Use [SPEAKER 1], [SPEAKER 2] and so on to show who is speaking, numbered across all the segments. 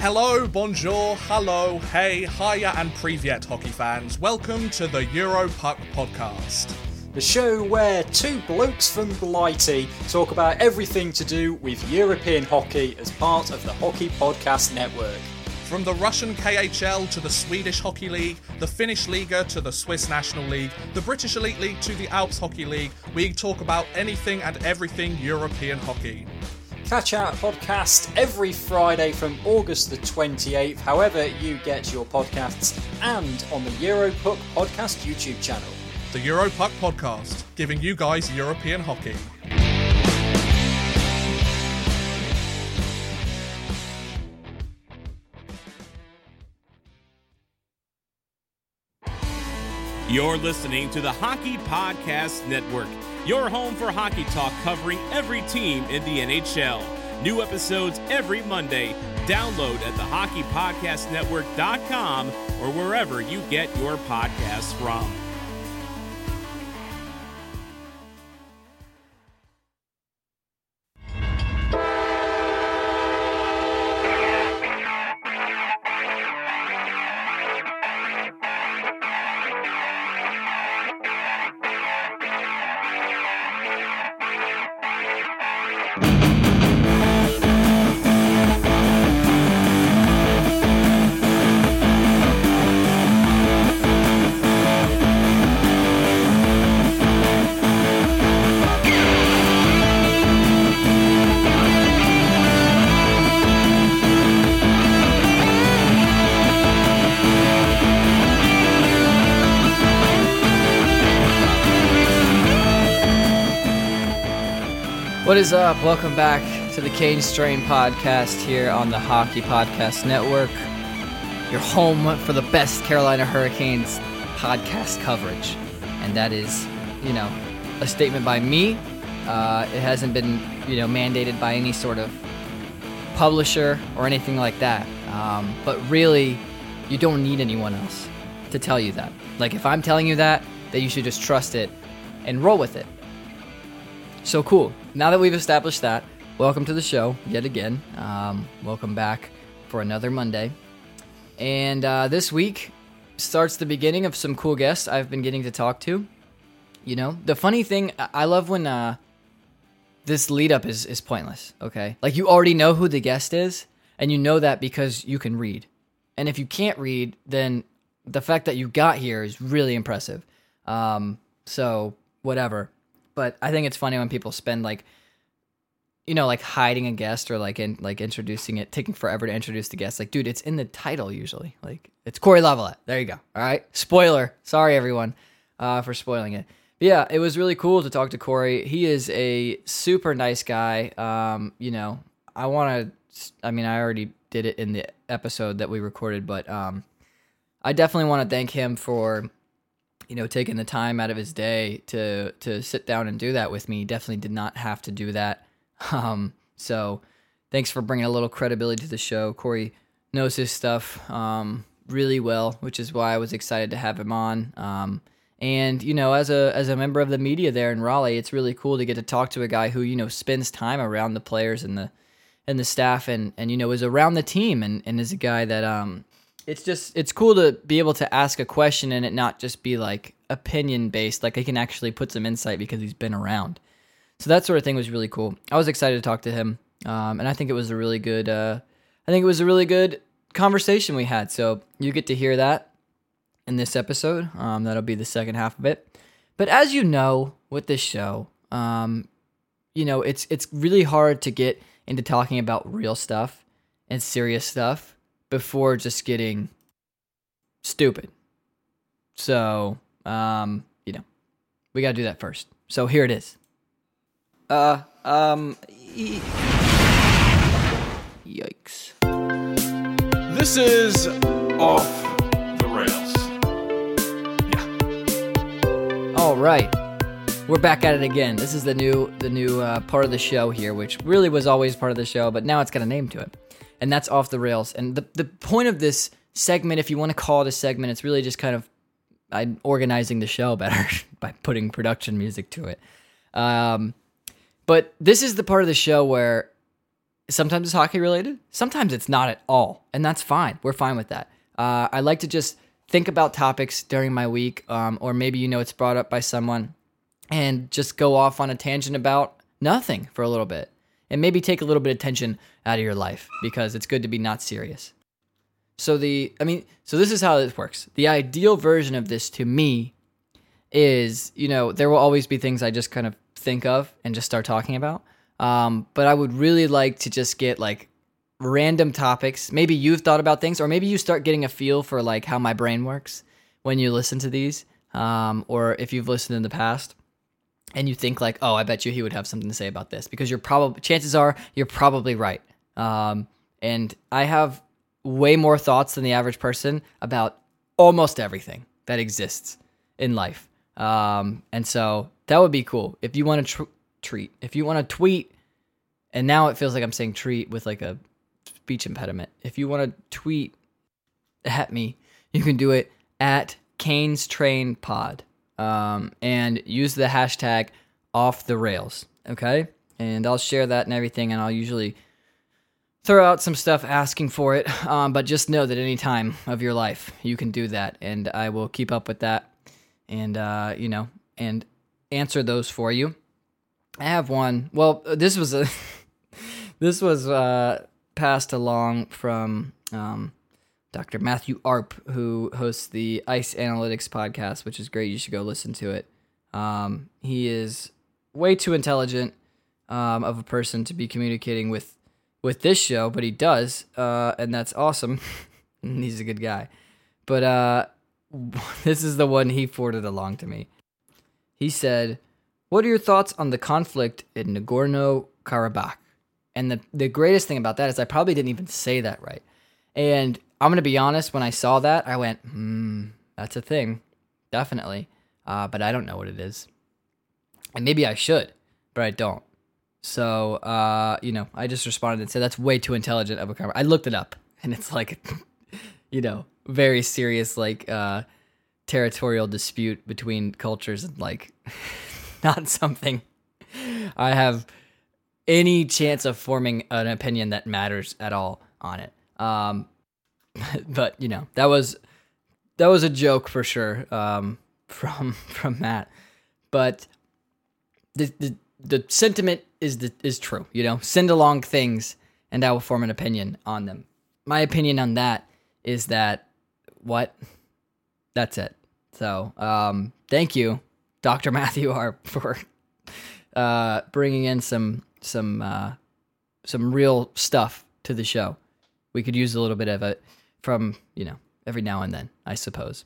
[SPEAKER 1] Hello, bonjour, hello, hey, hiya, and privyet hockey fans. Welcome to the Europuck podcast.
[SPEAKER 2] The show where two blokes from Blighty talk about everything to do with European hockey as part of the Hockey Podcast Network.
[SPEAKER 1] From the Russian KHL to the Swedish Hockey League, the Finnish Liiga to the Swiss National League, the British Elite League to the Alps Hockey League, we talk about anything and everything European hockey.
[SPEAKER 2] Catch our podcast every Friday from August the 28th, however you get your podcasts, and on the Europuck Podcast YouTube channel.
[SPEAKER 1] The Europuck podcast, giving you guys European hockey.
[SPEAKER 3] You're listening to the Hockey Podcast Network, your home for hockey talk covering every team in the NHL. New episodes every Monday. Download at the hockeypodcastnetwork.com or wherever you get your podcasts from.
[SPEAKER 4] What is up? Welcome back to the Canes Train podcast here on the Hockey Podcast Network, your home for the best Carolina Hurricanes podcast coverage. And that is, you know, a statement by me. Uh, it hasn't been, you know, mandated by any sort of publisher or anything like that. Um, but really, you don't need anyone else to tell you that. Like, if I'm telling you that, that you should just trust it and roll with it. So cool. Now that we've established that, welcome to the show yet again. Um, welcome back for another Monday. And uh, this week starts the beginning of some cool guests I've been getting to talk to. You know, the funny thing, I love when uh, this lead up is, is pointless, okay? Like you already know who the guest is, and you know that because you can read. And if you can't read, then the fact that you got here is really impressive. Um, so, whatever but I think it's funny when people spend like you know like hiding a guest or like in like introducing it taking forever to introduce the guest like dude it's in the title usually. Like it's Cory Lavalette. There you go. All right? Spoiler. Sorry everyone uh, for spoiling it. But yeah it was really cool to talk to Cory. He is a super nice guy. Um you know I want to I mean I already did it in the episode that we recorded but um I definitely want to thank him for you know, taking the time out of his day to to sit down and do that with me. He definitely did not have to do that. Um, so thanks for bringing a little credibility to the show. Cory knows his stuff um, really well, which is why I was excited to have him on. Um, and you know, as a as a member of the media there in Raleigh, it's really cool to get to talk to a guy who you know spends time around the players and the and the staff and and you know is around the team and and is a guy that um it's just it's cool to be able to ask a question and it not just be like opinion based like i can actually put some insight because he's been around. So that sort of thing was really cool. I was excited to talk to him um, and i think it was a really good uh, i think it was a really good conversation we had. So you get to hear that in this episode. Um, that'll be the second half of it. But as you know with this show um, you know it's it's really hard to get into talking about real stuff and serious stuff before just getting stupid. So, um, you know, we got to do that first. So here it is. Uh, um, e- yikes.
[SPEAKER 1] This is off the rails. Yeah.
[SPEAKER 4] All right. We're back at it again. This is the new the new uh, part of the show here, which really was always part of the show, but now it's got a name to it, and that's off the rails. And the the point of this segment, if you want to call it a segment, it's really just kind of I'm organizing the show better by putting production music to it. Um, but this is the part of the show where Sometimes it's hockey related, sometimes it's not at all. And that's fine. We're fine with that. Uh, I like to just think about topics during my week, um, or maybe you know it's brought up by someone, and just go off on a tangent about nothing for a little bit. And maybe take a little bit of tension out of your life because it's good to be not serious. So the I mean, so this is how this works. The ideal version of this to me is, you know, there will always be things I just kind of think of and just start talking about. Um, but I would really like to just get like random topics. Maybe you've thought about things, or maybe you start getting a feel for like how my brain works when you listen to these, um, or if you've listened in the past and you think like, oh, I bet you he would have something to say about this because you're probably chances are you're probably right. Um, and I have way more thoughts than the average person about almost everything that exists in life. Um, and so that would be cool if you want to tr- treat, if you want to tweet, and now it feels like I'm saying treat with like a speech impediment. If you want to tweet at me, you can do it at Canes Train Pod, um, and use the hashtag off the rails. Okay, and I'll share that and everything, and I'll usually throw out some stuff asking for it. Um, but just know that any time of your life you can do that, and I will keep up with that, and uh, you know, and answer those for you. I have one. Well, this was a this was uh, passed along from um, Dr. Matthew Arp, who hosts the Ice Analytics podcast, which is great. You should go listen to it. Um, he is way too intelligent um, of a person to be communicating with with this show, but he does, uh, and that's awesome. He's a good guy. But uh, this is the one he forwarded along to me. He said, "What are your thoughts on the conflict in Nagorno Karabakh?" And the the greatest thing about that is I probably didn't even say that right. And I'm gonna be honest, when I saw that, I went, "Hmm, that's a thing, definitely." Uh, but I don't know what it is, and maybe I should, but I don't. So, uh, you know, I just responded and said that's way too intelligent of a comment. I looked it up, and it's like, you know, very serious, like uh, territorial dispute between cultures, and like, not something I have any chance of forming an opinion that matters at all on it. Um, but you know, that was that was a joke for sure um, from from Matt. But the, the the sentiment is the, is true. You know, send along things, and I will form an opinion on them. My opinion on that is that what? That's it. So, um, thank you, Dr. Matthew R, for uh, bringing in some some uh, some real stuff to the show. We could use a little bit of it from you know every now and then, I suppose.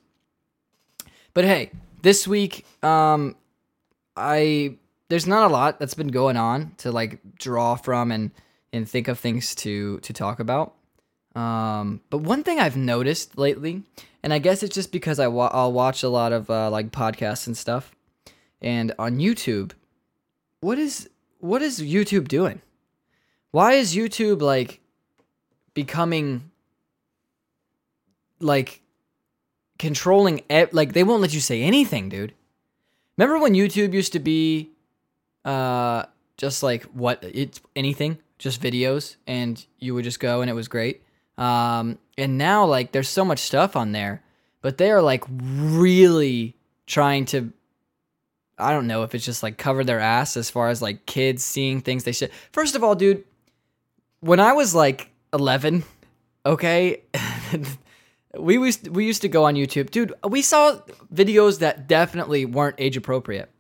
[SPEAKER 4] But hey, this week, um, I there's not a lot that's been going on to like draw from and and think of things to to talk about. Um, but one thing I've noticed lately, and I guess it's just because I wa- I'll watch a lot of uh, like podcasts and stuff, and on YouTube, what is what is YouTube doing? Why is YouTube like becoming like controlling like they won't let you say anything, dude. Remember when YouTube used to be uh just like what it's anything, just videos and you would just go and it was great. Um and now like there's so much stuff on there, but they are like really trying to I don't know if it's just like cover their ass as far as like kids seeing things they should. First of all, dude, when I was like 11, okay, we used we used to go on YouTube, dude. We saw videos that definitely weren't age appropriate,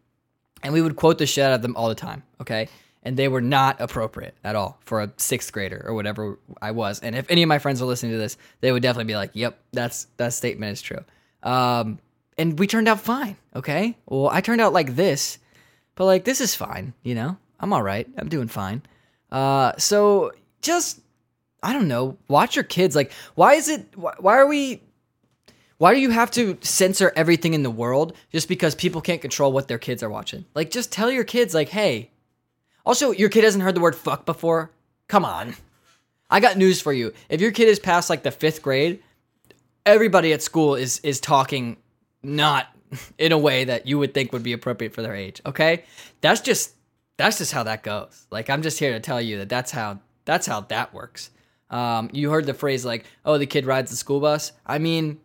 [SPEAKER 4] and we would quote the shit out of them all the time. Okay, and they were not appropriate at all for a sixth grader or whatever I was. And if any of my friends are listening to this, they would definitely be like, "Yep, that's that statement is true." Um, and we turned out fine. Okay, well, I turned out like this, but like this is fine. You know, I'm all right. I'm doing fine. Uh, so just I don't know. Watch your kids. Like, why is it? Why, are we? Why do you have to censor everything in the world just because people can't control what their kids are watching? Like, just tell your kids, like, hey. Also, your kid hasn't heard the word fuck before. Come on. I got news for you. If your kid is past like the fifth grade, everybody at school is is talking not in a way that you would think would be appropriate for their age. Okay, that's just that's just how that goes. Like, I'm just here to tell you that that's how That's how that works. Um, you heard the phrase like, "Oh, the kid rides the school bus." I mean,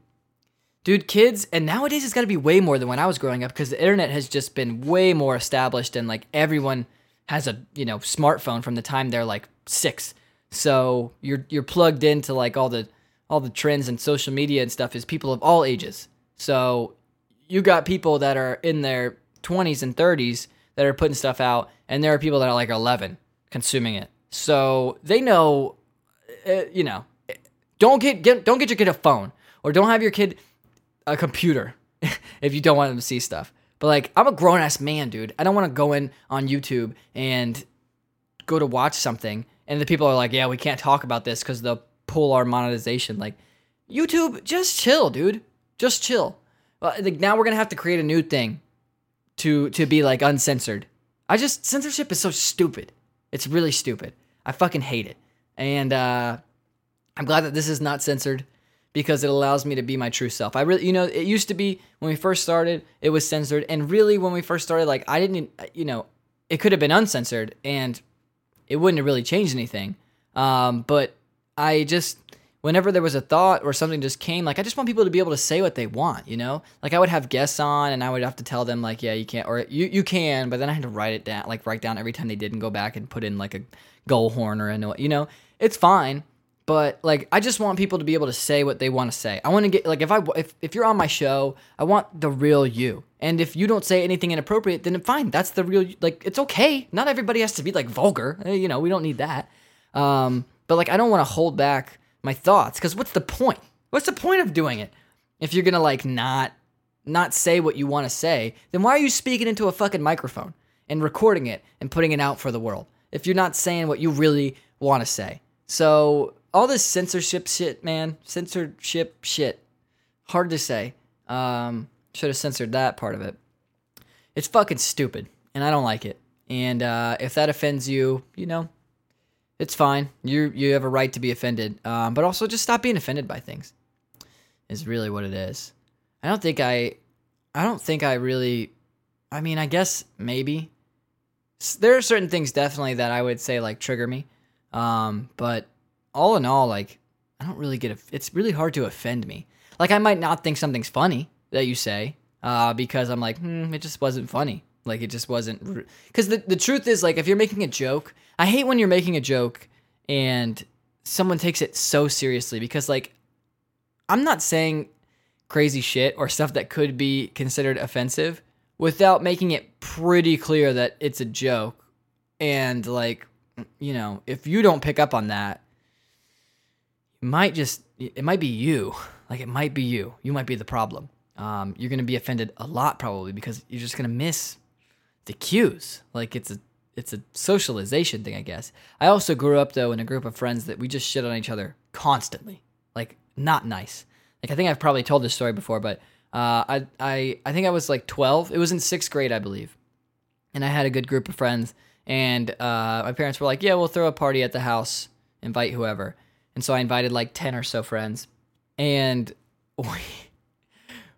[SPEAKER 4] dude, kids, and nowadays it's got to be way more than when I was growing up because the internet has just been way more established and like everyone has a you know smartphone from the time they're like six. So you're you're plugged into like all the all the trends and social media and stuff is people of all ages. So you got people that are in their 20s and 30s that are putting stuff out, and there are people that are like 11 consuming it. So they know, uh, you know, don't get, get don't get your kid a phone or don't have your kid a computer if you don't want them to see stuff. But like, I'm a grown ass man, dude. I don't want to go in on YouTube and go to watch something, and the people are like, "Yeah, we can't talk about this because they'll pull our monetization." Like, YouTube, just chill, dude. Just chill. Like now we're gonna have to create a new thing to to be like uncensored. I just censorship is so stupid. It's really stupid. I fucking hate it. And uh, I'm glad that this is not censored because it allows me to be my true self. I really, you know, it used to be when we first started, it was censored, and really when we first started, like I didn't, you know, it could have been uncensored, and it wouldn't have really changed anything. Um, but I just, whenever there was a thought or something just came, like I just want people to be able to say what they want, you know? Like I would have guests on and I would have to tell them like, yeah, you can't or you you can, but then I had to write it down, like write down every time they did and go back and put in like a goal horn or a you know? It's fine, but like I just want people to be able to say what they want to say. I want to get like if I if if you're on my show, I want the real you. And if you don't say anything inappropriate, then fine, that's the real like it's okay. Not everybody has to be like vulgar. Eh, You know, we don't need that. Um, but like I don't want to hold back my thoughts because what's the point? What's the point of doing it if you're gonna like not not say what you want to say? Then why are you speaking into a fucking microphone and recording it and putting it out for the world if you're not saying what you really want to say? So all this censorship shit, man, censorship shit, hard to say. Um, should have censored that part of it. It's fucking stupid, and I don't like it. And uh, if that offends you, you know, it's fine. You you have a right to be offended, um, but also just stop being offended by things. Is really what it is. I don't think I, I don't think I really. I mean, I guess maybe. There are certain things definitely that I would say like trigger me, um, but all in all, like I don't really get. A, it's really hard to offend me. Like I might not think something's funny that you say, uh, because I'm like, hmm, it just wasn't funny. Like it just wasn't. Because the the truth is, like, if you're making a joke, I hate when you're making a joke and someone takes it so seriously. Because like, I'm not saying crazy shit or stuff that could be considered offensive without making it pretty clear that it's a joke. And like, you know, if you don't pick up on that, it might just it might be you. Like it might be you. You might be the problem. Um, you're gonna be offended a lot probably because you're just gonna miss the cues. Like it's a it's a socialization thing, I guess. I also grew up though in a group of friends that we just shit on each other constantly. Like not nice. Like I think I've probably told this story before, but uh, I I I think I was like 12. It was in sixth grade, I believe, and I had a good group of friends. And uh, my parents were like, "Yeah, we'll throw a party at the house, invite whoever." And so I invited like 10 or so friends, and we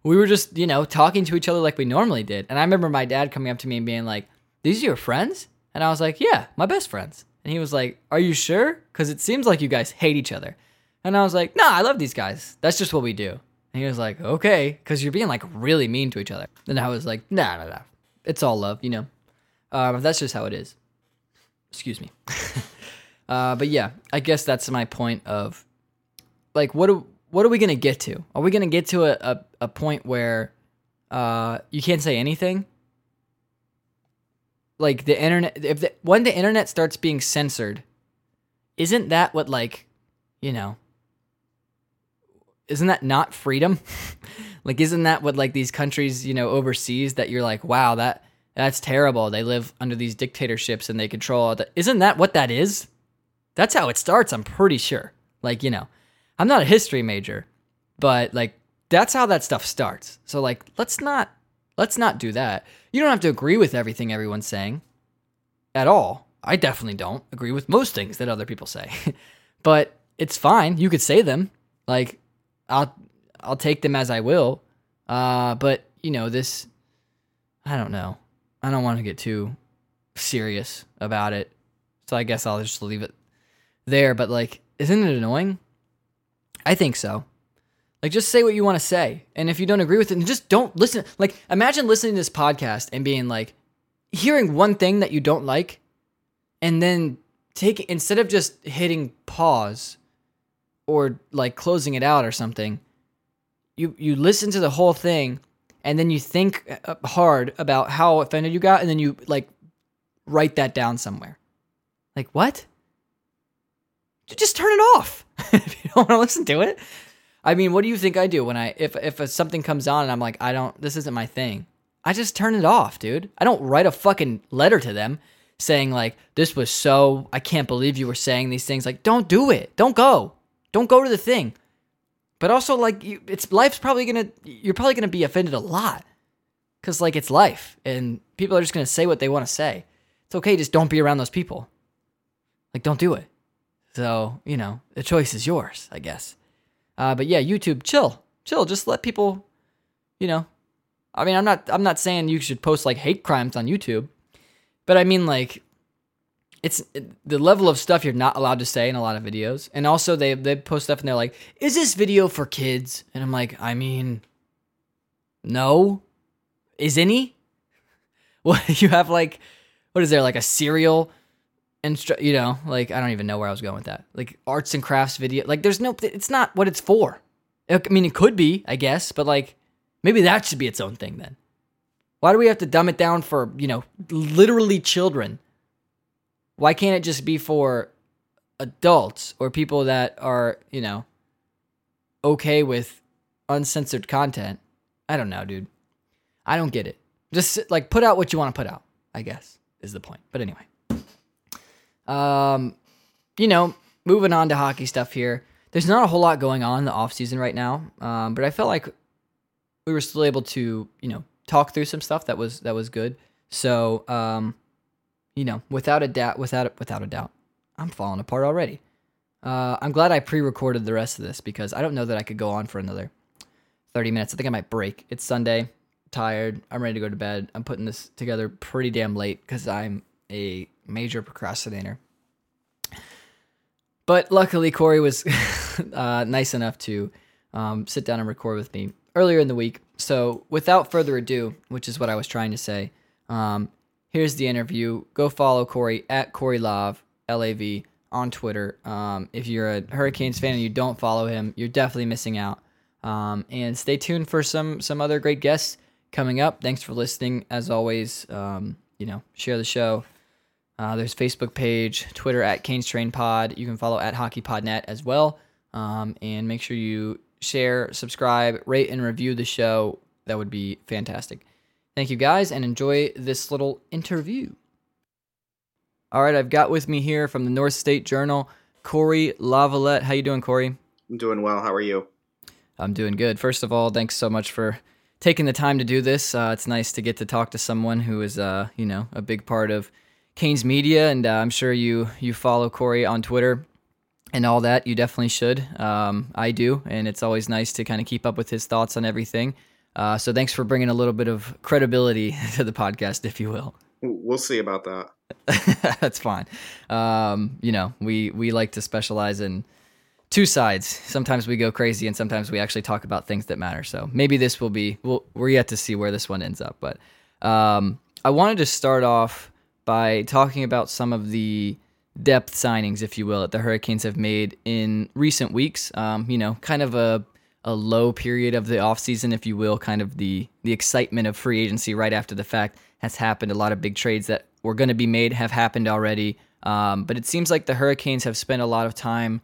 [SPEAKER 4] we were just you know talking to each other like we normally did. And I remember my dad coming up to me and being like, "These are your friends?" And I was like, "Yeah, my best friends." And he was like, "Are you sure? Because it seems like you guys hate each other." And I was like, "Nah, I love these guys. That's just what we do." And he was like, "Okay, because you're being like really mean to each other." And I was like, "Nah, nah, nah. It's all love, you know. Um, that's just how it is." Excuse me. uh, but yeah, I guess that's my point of like, what do, what are we gonna get to? Are we gonna get to a, a, a point where uh, you can't say anything? Like the internet, if the, when the internet starts being censored, isn't that what like, you know, isn't that not freedom? like, isn't that what like these countries, you know, overseas that you're like, wow, that that's terrible. They live under these dictatorships and they control all that. Isn't that what that is? That's how it starts. I'm pretty sure. Like, you know, I'm not a history major, but like that's how that stuff starts. So like, let's not let's not do that. You don't have to agree with everything everyone's saying at all. I definitely don't agree with most things that other people say. but it's fine. You could say them. Like I'll I'll take them as I will. Uh but you know, this I don't know. I don't want to get too serious about it. So I guess I'll just leave it there, but like, isn't it annoying? I think so. Like, just say what you want to say. And if you don't agree with it, just don't listen. Like, imagine listening to this podcast and being like, hearing one thing that you don't like, and then take instead of just hitting pause or like closing it out or something, you you listen to the whole thing and then you think uh, hard about how offended you got and then you like write that down somewhere. Like, what? Just turn it off if you don't want to listen to it. I mean, what do you think I do when I if if something comes on and I'm like, I don't this isn't my thing. I just turn it off, dude. I don't write a fucking letter to them saying like this was so I can't believe you were saying these things. Like, don't do it. Don't go. Don't go to the thing. But also like you, it's life's probably to you're probably to be offended a lot cuz like it's life and people are just to say what they want to say. It's okay just don't be around those people. Like don't do it. So, you know, the choice is yours, I guess. Uh, but yeah, YouTube, chill. Chill, just let people you know, I mean, I'm not I'm not saying you should post like hate crimes on YouTube, but I mean like it's the level of stuff you're not allowed to say in a lot of videos. And also they they post stuff and they're like, "Is this video for kids?" And I'm like, "I mean, no. Is any? What you have like what is there like a cereal instru- you know, like I don't even know where I was going with that. Like arts and crafts video. Like there's no it's not what it's for. I mean, it could be, I guess, but like Maybe that should be its own thing then. Why do we have to dumb it down for, you know, literally children? Why can't it just be for adults or people that are, you know, okay with uncensored content? I don't know, dude. I don't get it. Just like put out what you want to put out, I guess, is the point. But anyway. Um, you know, moving on to hockey stuff here. There's not a whole lot going on in the off season right now. Um, but I felt like we were still able to, you know, talk through some stuff that was that was good. So, um, you know, without a doubt, without a, without a doubt, I'm falling apart already. Uh, I'm glad I pre-recorded the rest of this because I don't know that I could go on for another 30 minutes. I think I might break. It's Sunday, tired. I'm ready to go to bed. I'm putting this together pretty damn late because I'm a major procrastinator. But luckily, Cory was uh, nice enough to um, sit down and record with me earlier in the week. So, without further ado, which is what I was trying to say, um, here's the interview. Go follow Cory at Cory Lav, L A V, on Twitter. Um, if you're a Hurricanes fan and you don't follow him, you're definitely missing out. Um, and stay tuned for some some other great guests coming up. Thanks for listening. As always, um, you know, share the show. Uh, there's Facebook page, Twitter at Canes Train Pod. You can follow at HockeyPodNet as well. Um, and make sure you share, subscribe, rate, and review the show. That would be fantastic. Thank you guys, and enjoy this little interview. All right, I've got with me here from the North State Journal, Cory Lavalette. How you doing, Cory?
[SPEAKER 5] I'm doing well. How are you?
[SPEAKER 4] I'm doing good. First of all, thanks so much for taking the time to do this. Uh, it's nice to get to talk to someone who is, uh, you know, a big part of Canes media, and uh, I'm sure you you follow Cory on Twitter and all that. You definitely should. Um, I do, and it's always nice to kind of keep up with his thoughts on everything. Uh, so thanks for bringing a little bit of credibility to the podcast, if you will.
[SPEAKER 5] We'll see about that.
[SPEAKER 4] That's fine. Um, you know, we we like to specialize in two sides. Sometimes we go crazy, and sometimes we actually talk about things that matter. So maybe this will be. We'll, we're yet to see where this one ends up, but um, I wanted to start off by talking about some of the depth signings, if you will, that the Hurricanes have made in recent weeks. Um, you know, kind of a a low period of the offseason, if you will, kind of the the excitement of free agency right after the fact has happened. A lot of big trades that were going to be made have happened already. Um, but it seems like the Hurricanes have spent a lot of time,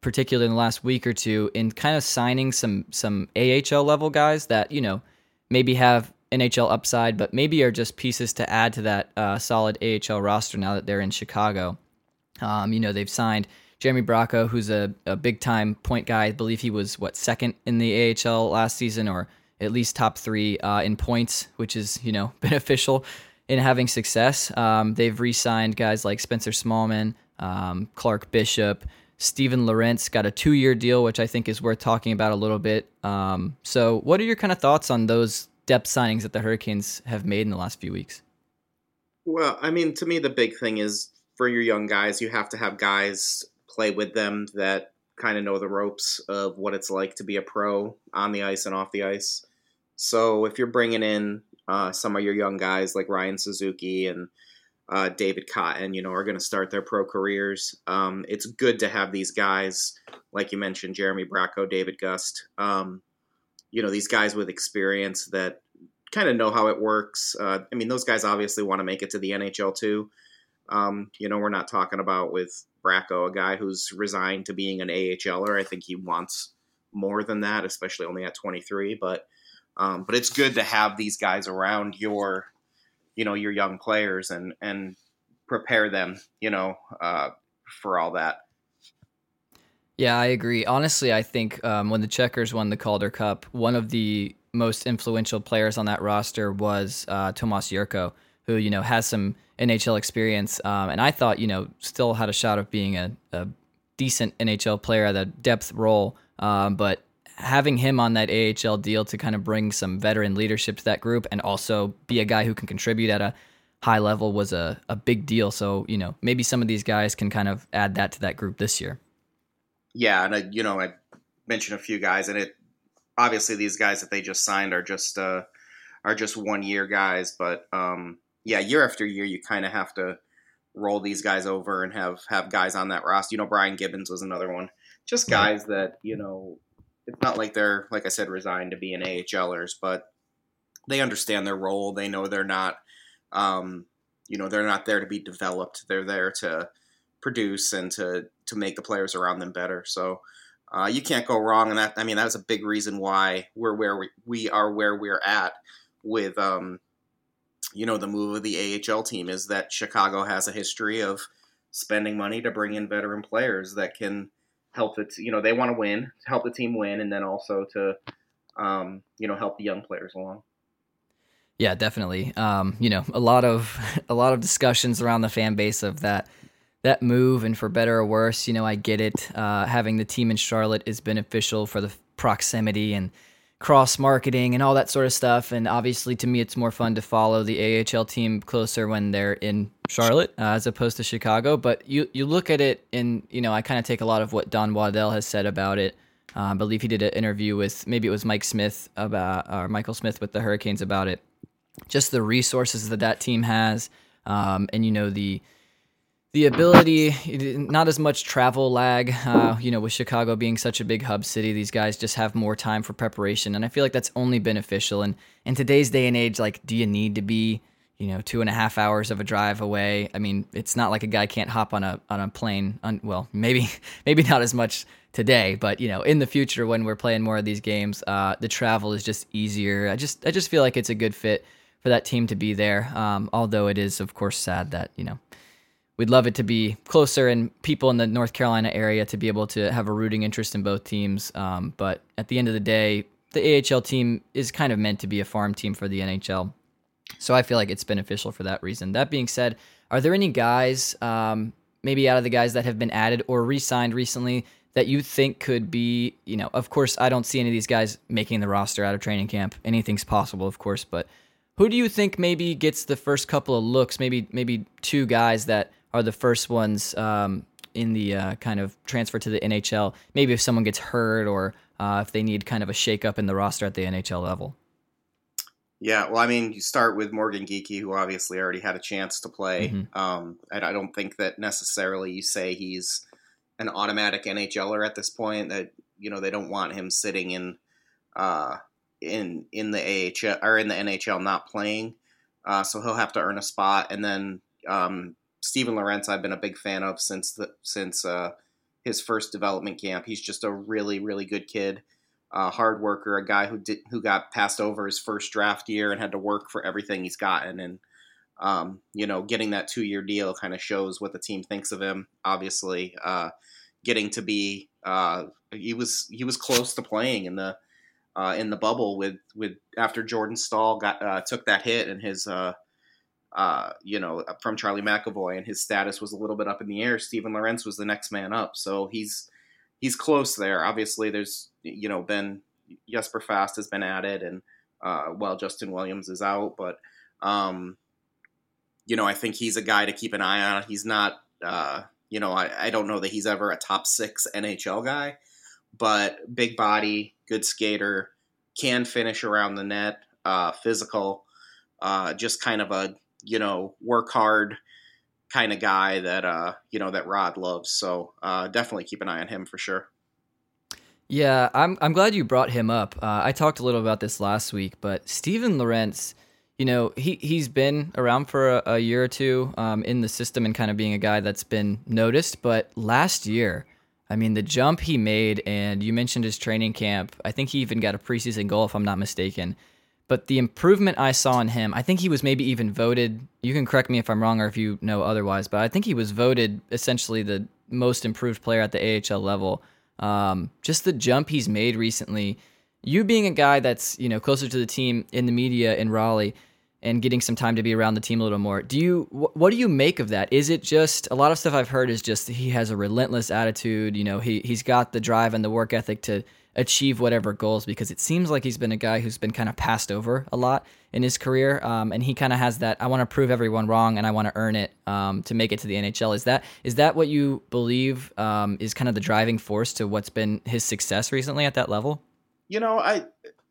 [SPEAKER 4] particularly in the last week or two, in kind of signing some some AHL level guys that you know maybe have NHL upside, but maybe are just pieces to add to that uh, solid AHL roster now that they're in Chicago. Um, you know, they've signed Jeremy Bracco, who's a, a big time point guy. I believe he was, what, second in the AHL last season, or at least top three uh, in points, which is, you know, beneficial in having success. Um, they've re signed guys like Spencer Smallman, um, Clark Bishop. Steven Lorentz got a two year deal, which I think is worth talking about a little bit. Um, so, what are your kind of thoughts on those depth signings that the Hurricanes have made in the last few weeks?
[SPEAKER 5] Well, I mean, to me, the big thing is for your young guys, you have to have guys play with them that kind of know the ropes of what it's like to be a pro on the ice and off the ice. So if you're bringing in uh, some of your young guys like Ryan Suzuki and uh, David Cotton, you know, are going to start their pro careers. Um, it's good to have these guys, like you mentioned, Jeremy Bracco, David Gust. Um, you know, these guys with experience that kind of know how it works. Uh, I mean, those guys obviously want to make it to the NHL too. Um, you know, we're not talking about with Bracco, a guy who's resigned to being an AHLer. I think he wants more than that, especially only at 23. But um, but it's good to have these guys around your, you know, your young players and and prepare them, you know, uh, for all that.
[SPEAKER 4] Yeah, I agree. Honestly, I think um, when the Checkers won the Calder Cup, one of the most influential players on that roster was uh, Tomas Jurco, who you know has some NHL experience, um, and I thought you know still had a shot of being a, a decent NHL player at a depth role. Um, but having him on that AHL deal to kind of bring some veteran leadership to that group and also be a guy who can contribute at a high level was a, a big deal. So, you know, maybe some of these guys can kind of add that to that group this year.
[SPEAKER 5] Yeah. And, I, you know, I mentioned a few guys, and it obviously these guys that they just signed are just, uh, are just one year guys. But, um, yeah, year after year, you kind of have to roll these guys over and have, have guys on that roster. You know, Brian Gibbons was another one. Just guys that, you know, it's not like they're like I said resigned to being AHLers, but they understand their role. They know they're not, um, you know, they're not there to be developed. They're there to produce and to to make the players around them better. So uh, you can't go wrong. And that I mean that was a big reason why we're where we, we are where we're at with um, you know the move of the AHL team is that Chicago has a history of spending money to bring in veteran players that can help it. You know, they want to win, help the team win, and then also to, um, you know, help the young players along.
[SPEAKER 4] Yeah, definitely. Um, you know, a lot of a lot of discussions around the fan base of that that move, and for better or worse, you know, I get it. Uh, having the team in Charlotte is beneficial for the proximity and cross marketing and all that sort of stuff. And obviously, to me, it's more fun to follow the AHL team closer when they're in Charlotte uh, as opposed to Chicago. But you you look at it, and you know, I kind of take a lot of what Don Waddell has said about it. Uh, I believe he did an interview with maybe it was Mike Smith about or Michael Smith with the Hurricanes about it. Just the resources that that team has, um, and you know the the ability, not as much travel lag. Uh, you know, with Chicago being such a big hub city, these guys just have more time for preparation, and I feel like that's only beneficial. And in today's day and age, like, do you need to be, you know, two and a half hours of a drive away? I mean, it's not like a guy can't hop on a on a plane. On, well, maybe maybe not as much today, but you know, in the future when we're playing more of these games, uh, the travel is just easier. I just I just feel like it's a good fit for that team to be there. Um, although it is, of course, sad that you know we'd love it to be closer and people in the North Carolina area to be able to have a rooting interest in both teams. Um, but at the end of the day, the AHL team is kind of meant to be a farm team for the NHL. So I feel like it's beneficial for that reason. That being said, are there any guys, um, maybe out of the guys that have been added or re signed recently, that you think could be, you know, of course, I don't see any of these guys making the roster out of training camp. Anything's possible, of course, but who do you think maybe gets the first couple of looks? Maybe maybe two guys that are the first ones um, in the uh, kind of transfer to the NHL. Maybe if someone gets hurt or uh, if they need kind of a shakeup in the roster at the NHL level.
[SPEAKER 5] Yeah, well, I mean, you start with Morgan Geekie, who obviously already had a chance to play. Mm-hmm. Um, and I don't think that necessarily you say he's an automatic NHLer at this point. That you know they don't want him sitting in uh, in in the AHL or in the NHL not playing. Uh, so he'll have to earn a spot, and then um, Steven Lorentz, I've been a big fan of since the since uh, his first development camp. He's just a really really good kid, uh, hard worker, a guy who did who got passed over his first draft year and had to work for everything he's gotten. And um, you know, getting that two year deal kind of shows what the team thinks of him. Obviously, uh, getting to be uh, he was he was close to playing in the uh, in the bubble with with after Jordan Staal got uh, took that hit and his uh, you know, from Charlie McAvoy, and his status was a little bit up in the air. Steven Lorentz was the next man up, so he's he's close there. Obviously, there's you know been Jesper Fast has been added, and uh, well, Justin Williams is out, but um, you know, I think he's a guy to keep an eye on. He's not uh, you know, I, I don't know that he's ever a top six NHL guy, but big body, good skater, can finish around the net, uh, physical, uh, just kind of a you know work hard kind of guy that uh, you know that Rod loves. So uh, definitely keep an eye on him for sure.
[SPEAKER 4] Yeah, I'm I'm glad you brought him up. Uh, I talked a little about this last week, but Steven Lorentz, you know, he he's been around for a, a year or two um, in the system and kind of being a guy that's been noticed. But last year, I mean, the jump he made, and you mentioned his training camp. I think he even got a preseason goal, if I'm not mistaken. But the improvement I saw in him, I think he was maybe even voted. You can correct me if I'm wrong or if you know otherwise, but I think he was voted essentially the most improved player at the AHL level. Um, just the jump he's made recently. You being a guy that's you know closer to the team in the media in Raleigh and getting some time to be around the team a little more. Do you wh- what do you make of that? Is it just a lot of stuff I've heard is just he has a relentless attitude. You know, he he's got the drive and the work ethic to achieve whatever goals because it seems like he's been a guy who's been kind of passed over a lot in his career. Um, and he kind of has that I want to prove everyone wrong and I want to earn it um, to make it to the NHL. Is that is that what you believe um, is kind of the driving force to what's been his success recently at that level?
[SPEAKER 5] You know, I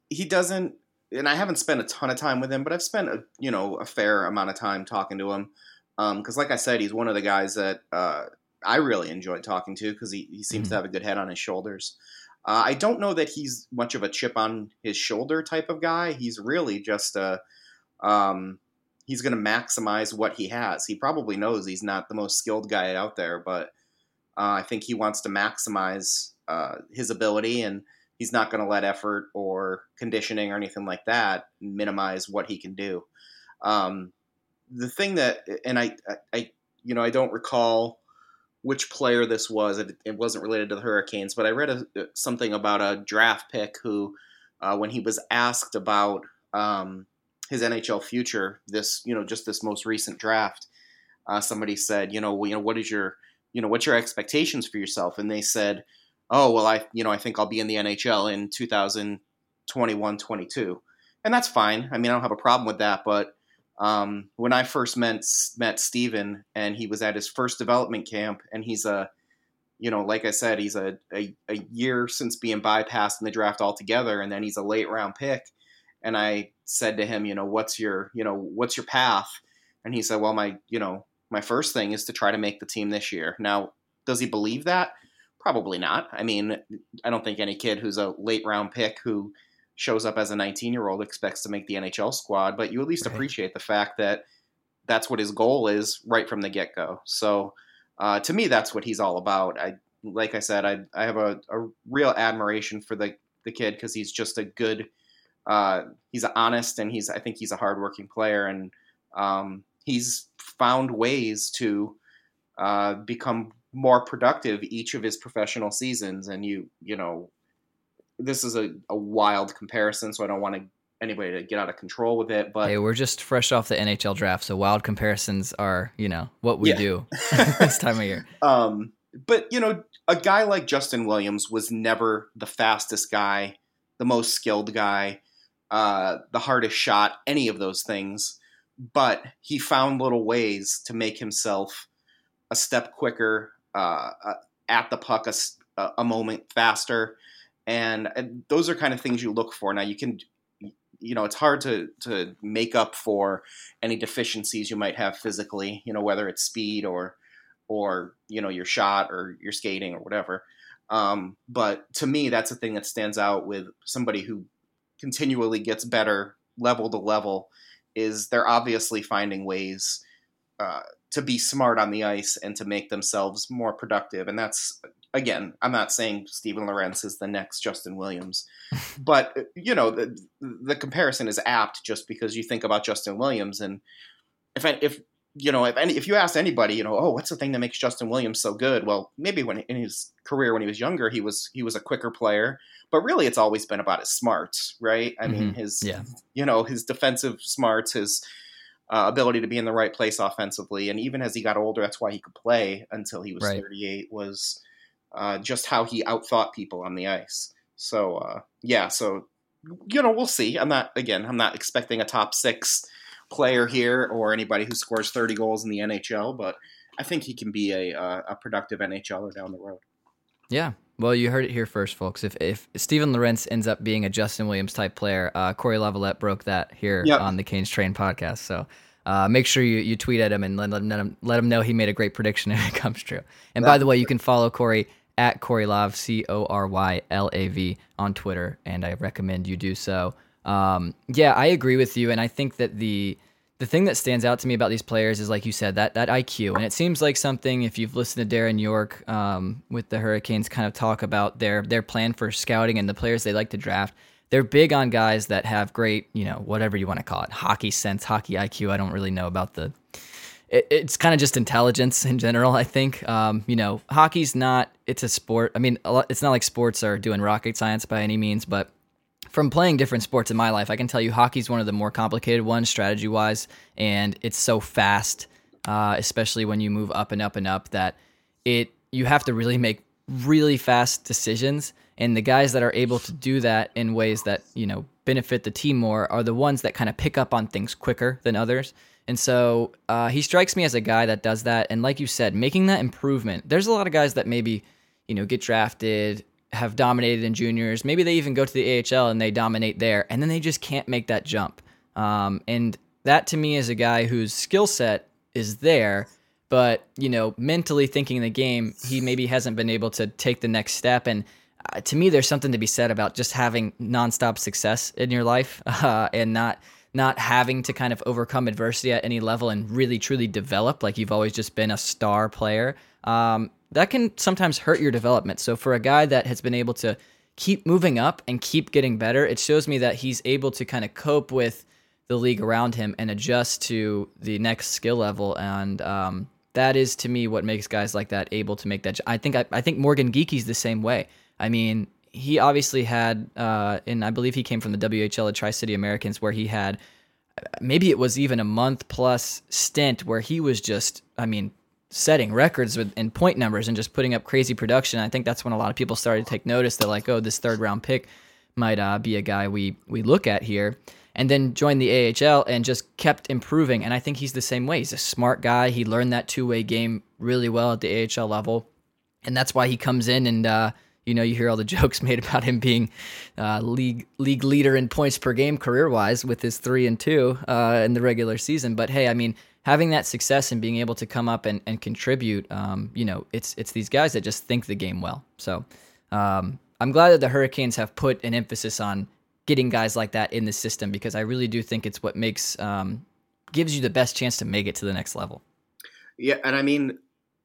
[SPEAKER 5] he doesn't, and I haven't spent a ton of time with him, but I've spent a you know a fair amount of time talking to him because, um, like I said, he's one of the guys that uh, I really enjoyed talking to because he, he seems mm-hmm. to have a good head on his shoulders. Uh, I don't know that he's much of a chip on his shoulder type of guy. He's really just a. Um, he's going to maximize what he has. He probably knows he's not the most skilled guy out there, but uh, I think he wants to maximize uh, his ability, and he's not going to let effort or conditioning or anything like that minimize what he can do. Um, the thing that, and I, I, you know, I don't recall which player this was. It, it, wasn't related to the Hurricanes, but I read a, something about a draft pick who, uh, when he was asked about um, his NHL future, this you know just this most recent draft, uh, somebody said, you know, you know, what is your, you know, what's your expectations for yourself? And they said, oh well, I you know I think I'll be in the NHL in 2021, 22, and that's fine. I mean, I don't have a problem with that, but um, when I first met met Steven and he was at his first development camp, and he's a, you know, like I said, he's a, a, a year since being bypassed in the draft altogether, and then he's a late round pick. And I said to him, you know, what's your, you know, what's your path? And he said, well, my, you know, my first thing is to try to make the team this year. Now, does he believe that? Probably not. I mean, I don't think any kid who's a late round pick who shows up as a 19 year old expects to make the NHL squad, but you at least right. appreciate the fact that that's what his goal is right from the get go. So uh, to me, that's what he's all about. I like I said, I I have a, a real admiration for the the kid because he's just a good. Uh, he's honest and he's I think he's a hardworking player and um, he's found ways to uh, become more productive each of his professional seasons and you you know this is a, a wild comparison, so I don't want to anybody to get out of control with it. But
[SPEAKER 4] hey, we're just fresh off the NHL draft, so wild comparisons are you know what we yeah. do this time of year.
[SPEAKER 5] Um, but you know, a guy like Justin Williams was never the fastest guy, the most skilled guy, uh, the hardest shot, any of those things. But he found little ways to make himself a step quicker, uh, at the puck a, a moment faster and, and those are kind of things you look for. Now you can you know it's hard to to make up for any deficiencies you might have physically you know whether it's speed or or you know your shot or your skating or whatever um, but to me that's the thing that stands out with somebody who continually gets better level to level is they're obviously finding ways uh, to be smart on the ice and to make themselves more productive and that's again, I'm not saying Steven Lorentz is the next Justin Williams, but you know the the comparison is apt just because you think about Justin Williams and if if you know if any if you ask anybody you know oh what's the thing that makes Justin Williams so good well maybe when in his career when he was younger he was he was a quicker player but really it's always been about his smarts right I mm-hmm. mean his yeah. you know his defensive smarts his uh, ability to be in the right place offensively and even as he got older that's why he could play until he was right. 38 was uh, just how he outthought people on the ice. So uh, yeah, so you know we'll see. I'm not again. I'm not expecting a top six player here or anybody who scores 30 goals in the NHL, but I think he can be a uh, a productive NHLer down the road.
[SPEAKER 4] Yeah. Well, you heard it here first, folks. If if Steven Lorentz ends up being a Justin Williams type player, uh, Cory Lavalette broke that here yep. on the Canes Train podcast. So uh, make sure you, you tweet at him and let, let, him let him know he made a great prediction if it comes true. And by the way, you can follow Cory at Cory Lav C O R Y L A V on Twitter, and I recommend you do so. Um, yeah, I agree with you, and I think that the the thing that stands out to me about these players is like you said that that IQ, and it seems like something if you've listened to Darren Yorke um, with the Hurricanes kind of talk about their their plan for scouting and the players they like to draft. They're big on guys that have great, you know, whatever you want to call it, hockey sense, hockey IQ. I don't really know about the. It, it's kind of just intelligence in general. I think, um, you know, hockey's not. It's a sport. I mean, lot, it's not like sports are doing rocket science by any means, but from playing different sports in my life, I can tell you hockey's one of the more complicated ones strategy wise, and it's so fast, uh, especially when you move up and up and up that it you have to really make really fast decisions. And the guys that are able to do that in ways that you know benefit the team more are the ones that kind of pick up on things quicker than others. And so uh, he strikes me as a guy that does that. And like you said, making that improvement. There's a lot of guys that maybe you know get drafted have dominated in juniors. Maybe they even go to the AHL and they dominate there, and then they just can't make that jump. Um, and that to me is a guy whose skill set is there, but you know, mentally thinking the game, he maybe hasn't been able to take the next step. And uh, to me, there's something to be said about just having nonstop success in your life uh, and not not having to kind of overcome adversity at any level and really truly develop like you've always just been a star player. Um, that can sometimes hurt your development. So for a guy that has been able to keep moving up and keep getting better, it shows me that he's able to kind of cope with the league around him and adjust to the next skill level. And um, that is to me what makes guys like that able to make that. I think I, I think Morgan Geekie's the same way. I mean, he obviously had, uh, and I believe he came from the WHL at Tri City Americans, where he had maybe it was even a month plus stint where he was just, I mean, setting records with in point numbers and just putting up crazy production. I think that's when a lot of people started to take notice that like, oh, this third round pick might uh, be a guy we we look at here. And then joined the AHL and just kept improving. And I think he's the same way. He's a smart guy. He learned that two way game really well at the AHL level, and that's why he comes in and. Uh, you know, you hear all the jokes made about him being uh, league league leader in points per game career wise with his three and two uh, in the regular season. But hey, I mean, having that success and being able to come up and, and contribute, um, you know, it's it's these guys that just think the game well. So um, I'm glad that the Hurricanes have put an emphasis on getting guys like that in the system because I really do think it's what makes um, gives you the best chance to make it to the next level.
[SPEAKER 5] Yeah, and I mean,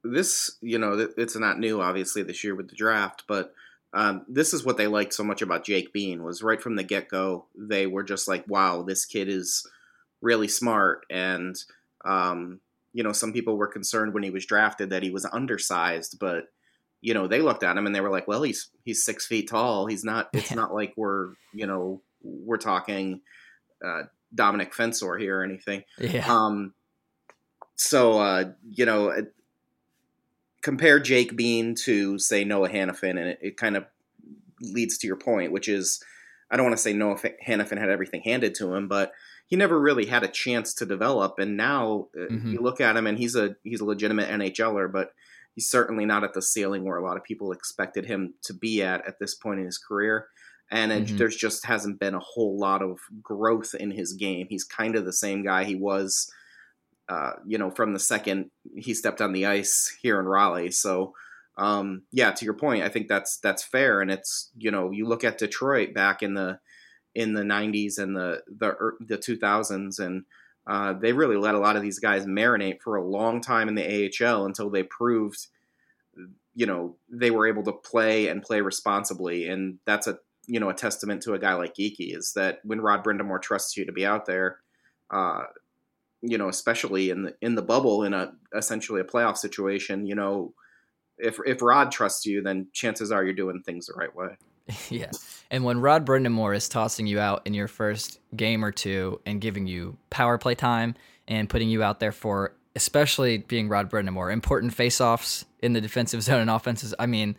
[SPEAKER 5] this you know it's not new obviously this year with the draft, but. Um, this is what they liked so much about Jake Bean was right from the get go. They were just like, "Wow, this kid is really smart," and um, you know, some people were concerned when he was drafted that he was undersized, but you know, they looked at him and they were like, "Well, he's he's six feet tall. He's not. It's not like we're you know we're talking uh, Domenick Fensore here or anything."
[SPEAKER 4] Yeah.
[SPEAKER 5] Um. So uh, you know, compare Jake Bean to say Noah Hanifin, and it, it kind of leads to your point, which is I don't want to say Noah Hanifin had everything handed to him, but he never really had a chance to develop. And now uh, mm-hmm. you look at him, and he's a he's a legitimate NHLer, but he's certainly not at the ceiling where a lot of people expected him to be at at this point in his career. And mm-hmm. there's just hasn't been a whole lot of growth in his game. He's kind of the same guy he was, uh, you know, from the second he stepped on the ice here in Raleigh. So, um, yeah, to your point, I think that's that's fair. And it's you know, you look at Detroit back in the in the 90s and the the the 2000s and uh, they really let a lot of these guys marinate for a long time in the AHL until they proved you know they were able to play and play responsibly and that's a you know a testament to a guy like Geekie is that when Rod Brind'Amour trusts you to be out there uh, you know especially in the in the bubble in a essentially a playoff situation you know if if Rod trusts you then chances are you're doing things the right way
[SPEAKER 4] yeah. And when Rod Brind'Amour is tossing you out in your first game or two and giving you power play time and putting you out there for, especially being Rod Brind'Amour, important face-offs in the defensive zone and offenses. I mean,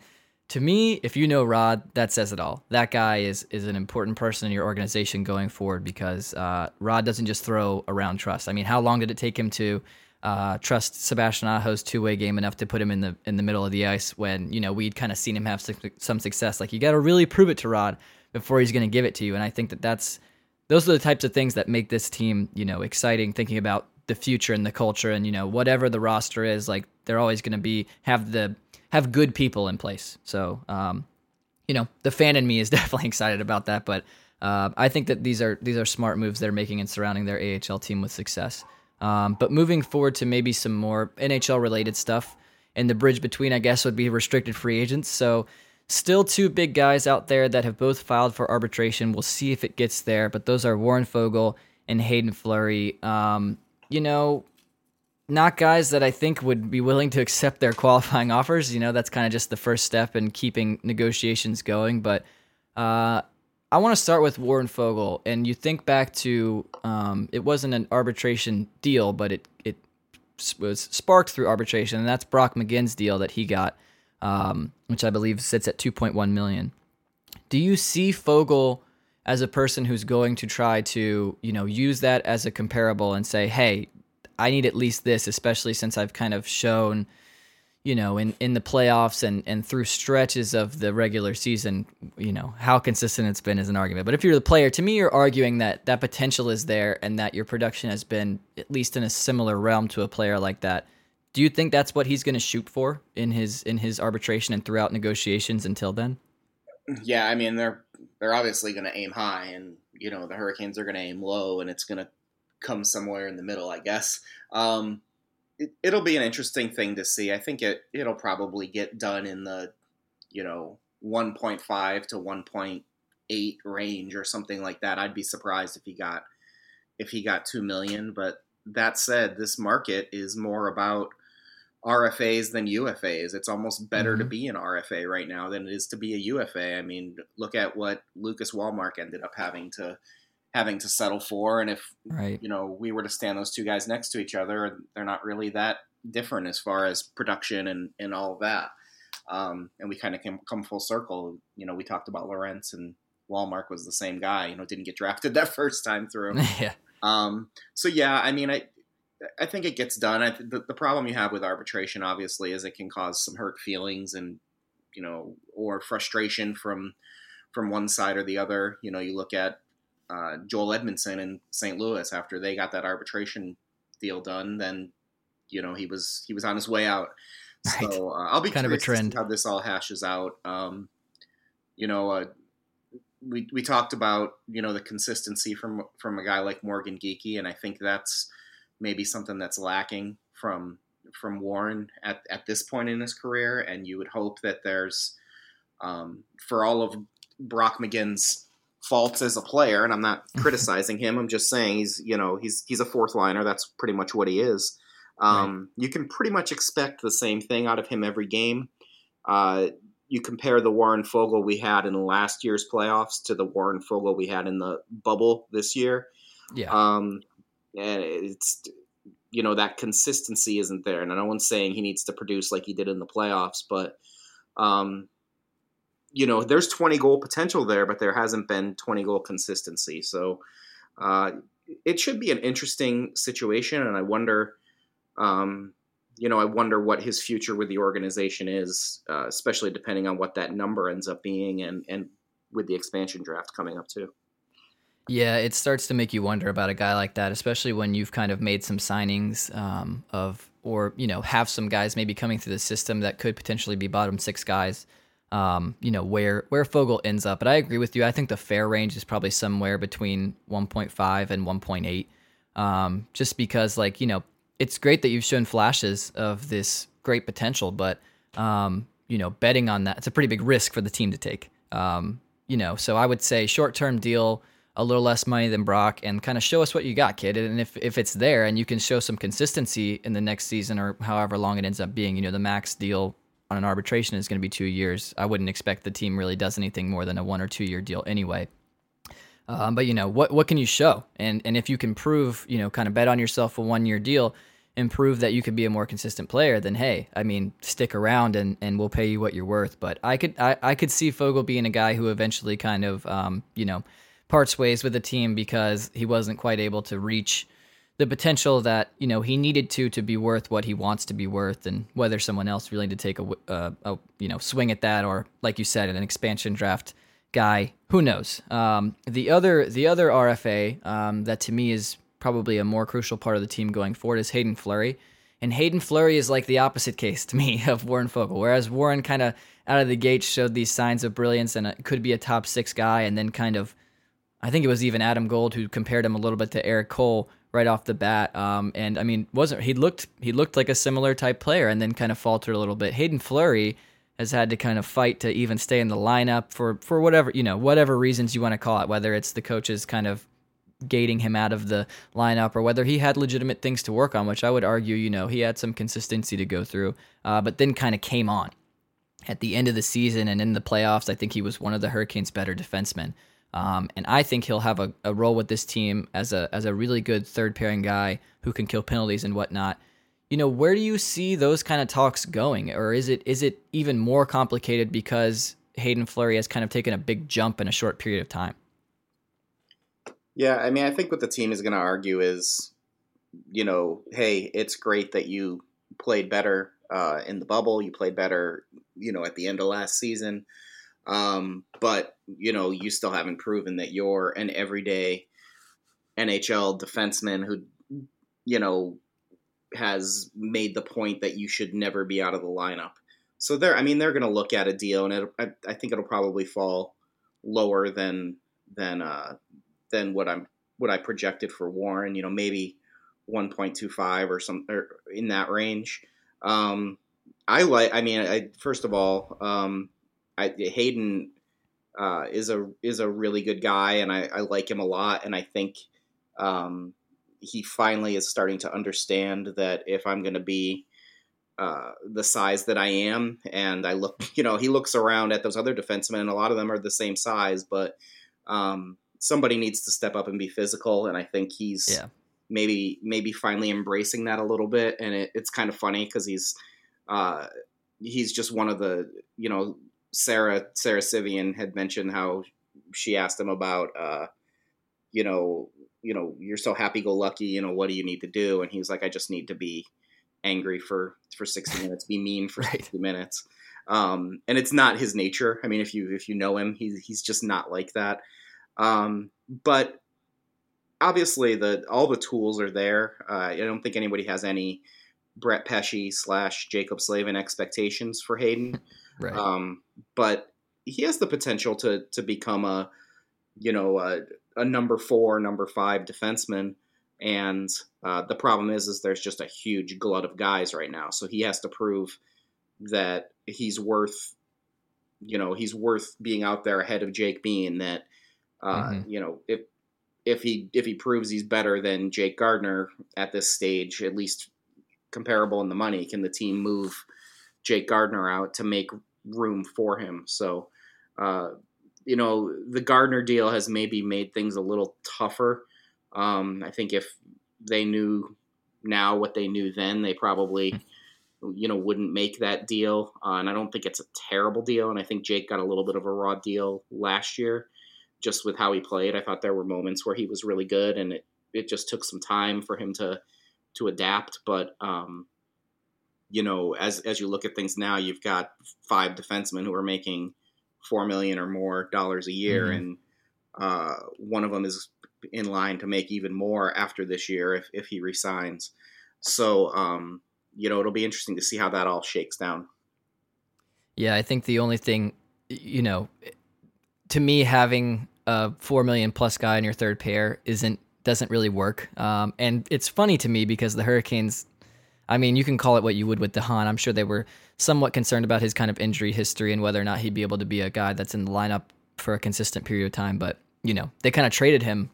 [SPEAKER 4] to me, if you know Rod, that says it all. That guy is is an important person in your organization going forward because uh, Rod doesn't just throw around trust. I mean, how long did it take him to uh, trust Sebastian Aho's two way game enough to put him in the in the middle of the ice when you know we'd kind of seen him have some success? Like you got to really prove it to Rod before he's going to give it to you. And I think that that's those are the types of things that make this team you know exciting. Thinking about the future and the culture and you know whatever the roster is, like they're always going to be have the have good people in place. So, um, you know, the fan in me is definitely excited about that. But uh, I think that these are these are smart moves they're making and surrounding their AHL team with success. Um, but moving forward to maybe some more NHL related stuff, and the bridge between, I guess, would be restricted free agents. So, still two big guys out there that have both filed for arbitration. We'll see if it gets there. But those are Warren Foegele and Haydn Fleury. Um, you know, not guys that I think would be willing to accept their qualifying offers. You know, that's kind of just the first step in keeping negotiations going. But uh, I want to start with Warren Foegele, and you think back to um, it wasn't an arbitration deal, but it it was sparked through arbitration, and that's Brock McGinn's deal that he got, um, which I believe sits at 2.1 million. Do you see Foegele? as a person who's going to try to you know use that as a comparable and say hey I need at least this, especially since I've kind of shown, you know, in, in the playoffs and, and through stretches of the regular season, you know, how consistent it's been as an argument. But if you're the player, to me, you're arguing that that potential is there and that your production has been at least in a similar realm to a player like that. Do you think that's what he's going to shoot for in his in his arbitration and throughout negotiations until then?
[SPEAKER 5] Yeah, I mean they're they're obviously going to aim high, and you know the Hurricanes are going to aim low, and it's going to come somewhere in the middle, I guess. Um, it, will be an interesting thing to see. I think it it'll probably get done in the you know 1.5 to 1.8 range or something like that. I'd be surprised if he got if he got 2 million, but that said, this market is more about RFAs than UFAs. It's almost better mm-hmm. to be an RFA right now than it is to be a UFA. I mean, look at what Lucas Wallmark ended up having to having to settle for. And if right. you know we were to stand those two guys next to each other, they're not really that different as far as production and and all of that. Um, and we kind of come, come full circle. You know, we talked about Lorentz and Wallmark was the same guy. You know, didn't get drafted that first time through.
[SPEAKER 4] yeah.
[SPEAKER 5] Um, so yeah, I mean, I I think it gets done. I, the, the problem you have with arbitration, obviously, is it can cause some hurt feelings and you know, or frustration from from one side or the other. You know, you look at uh, Joel Edmundson in St. Louis after they got that arbitration deal done. Then you know he was he was on his way out. Right. So uh, I'll be kind of a trend how this all hashes out. Um, you know, uh, we we talked about you know the consistency from from a guy like Morgan Geekie, and I think that's maybe something that's lacking from from Warren at, at this point in his career. And you would hope that there's um, for all of Brock McGinn's faults as a player, and I'm not criticizing him. I'm just saying he's you know he's he's a fourth liner. That's pretty much what he is. Um, right. You can pretty much expect the same thing out of him every game. Uh, you compare the Warren Foegele we had in last year's playoffs to the Warren Foegele we had in the bubble this year.
[SPEAKER 4] Yeah.
[SPEAKER 5] Um, and it's you know that consistency isn't there, and no one's saying he needs to produce like he did in the playoffs, but um, you know, there's 20 goal potential there, but there hasn't been 20 goal consistency. So uh, it should be an interesting situation, and I wonder, um, you know, I wonder what his future with the organization is, uh, especially depending on what that number ends up being, and and with the expansion draft coming up too.
[SPEAKER 4] Yeah, it starts to make you wonder about a guy like that, especially when you've kind of made some signings um, of, or you know, have some guys maybe coming through the system that could potentially be bottom six guys um, you know where where Foegele ends up. But I agree with you. I think the fair range is probably somewhere between 1.5 and 1.8. Um, just because, like you know, it's great that you've shown flashes of this great potential, but um, you know, betting on that it's a pretty big risk for the team to take. Um, you know, so I would say short term deal, a little less money than Brock, and kind of show us what you got, kid. And if if it's there and you can show some consistency in the next season or however long it ends up being, you know, the max deal on an arbitration is going to be two years. I wouldn't expect the team really does anything more than a one or two year deal anyway. Um, but you know what what can you show? And and if you can prove, you know, kind of bet on yourself a one year deal, and prove that you could be a more consistent player, then hey, I mean, stick around and, and we'll pay you what you're worth. But I could I, I could see Foegele being a guy who eventually kind of um, you know parts ways with the team because he wasn't quite able to reach the potential that you know he needed to to be worth what he wants to be worth, and whether someone else really to take a, uh, a you know swing at that or like you said an expansion draft guy, who knows? Um, the other the other RFA um, that to me is probably a more crucial part of the team going forward is Haydn Fleury, And Haydn Fleury is like the opposite case to me of Warren Foegele. Whereas Warren kind of out of the gate showed these signs of brilliance and could be a top six guy, and then kind of, I think it was even Adam Gold who compared him a little bit to Erik Cole right off the bat. Um, and I mean, wasn't he looked he looked like a similar type player, and then kind of faltered a little bit. Haydn Fleury has had to kind of fight to even stay in the lineup for for whatever you know whatever reasons you want to call it, whether it's the coaches kind of gating him out of the lineup or whether he had legitimate things to work on, which I would argue, you know, he had some consistency to go through, uh, but then kind of came on at the end of the season and in the playoffs. I think he was one of the Hurricanes' better defensemen. Um, and I think he'll have a, a role with this team as a as a really good third pairing guy who can kill penalties and whatnot. You know, where do you see those kind of talks going, or is it is it even more complicated because Haydn Fleury has kind of taken a big jump in a short period of time?
[SPEAKER 5] Yeah, I mean, I think what the team is going to argue is, you know, hey, it's great that you played better uh, in the bubble. You played better, you know, at the end of last season. Um, but you know, you still haven't proven that you're an everyday NHL defenseman who, you know, has made the point that you should never be out of the lineup. So they're, I mean, they're going to look at a deal, and I, I think it'll probably fall lower than than uh, than what I'm what I projected for Warren. You know, maybe 1.25 or some or in that range. Um, I like. I mean, I, first of all, um, I, Haydn uh, is a is a really good guy, and I, I like him a lot. And I think um, he finally is starting to understand that if I'm going to be uh, the size that I am, and I look, you know, he looks around at those other defensemen, and a lot of them are the same size, but um, somebody needs to step up and be physical, and I think he's yeah. maybe maybe finally embracing that a little bit. And it, it's kind of funny because he's uh, he's just one of the you know Sarah Sara Civian had mentioned how she asked him about uh, you know you know you're so happy go lucky you know what do you need to do and he's like I just need to be angry for for 60 minutes be mean for right. 60 minutes um, and it's not his nature i mean if you if you know him he's he's just not like that um, but obviously, the all the tools are there. Uh, I don't think anybody has any Brett Pesce slash Jaccob Slavin expectations for Haydn. Right. Um, but he has the potential to to become a you know a, a number four, number five defenseman. And uh, the problem is, is there's just a huge glut of guys right now. So he has to prove that he's worth, you know, he's worth being out there ahead of Jake Bean. That uh, mm-hmm. You know, if if he if he proves he's better than Jake Gardiner at this stage, at least comparable in the money, can the team move Jake Gardiner out to make room for him? So, uh, you know, the Gardiner deal has maybe made things a little tougher. Um, I think if they knew now what they knew then, they probably, you know, wouldn't make that deal. Uh, and I don't think it's a terrible deal. And I think Jake got a little bit of a raw deal last year just with how he played. I thought there were moments where he was really good, and it, it just took some time for him to to adapt. But um, you know, as as you look at things now, you've got five defensemen who are making four million or more dollars a year, mm-hmm. and uh, one of them is in line to make even more after this year if if he resigns. So um, you know, it'll be interesting to see how that all shakes down.
[SPEAKER 4] Yeah, I think the only thing, you know, to me, having a four million plus guy in your third pair isn't doesn't really work. Um, and it's funny to me because the Hurricanes, I mean, you can call it what you would with DeHaan. I'm sure they were somewhat concerned about his kind of injury history and whether or not he'd be able to be a guy that's in the lineup for a consistent period of time. But you know, they kind of traded him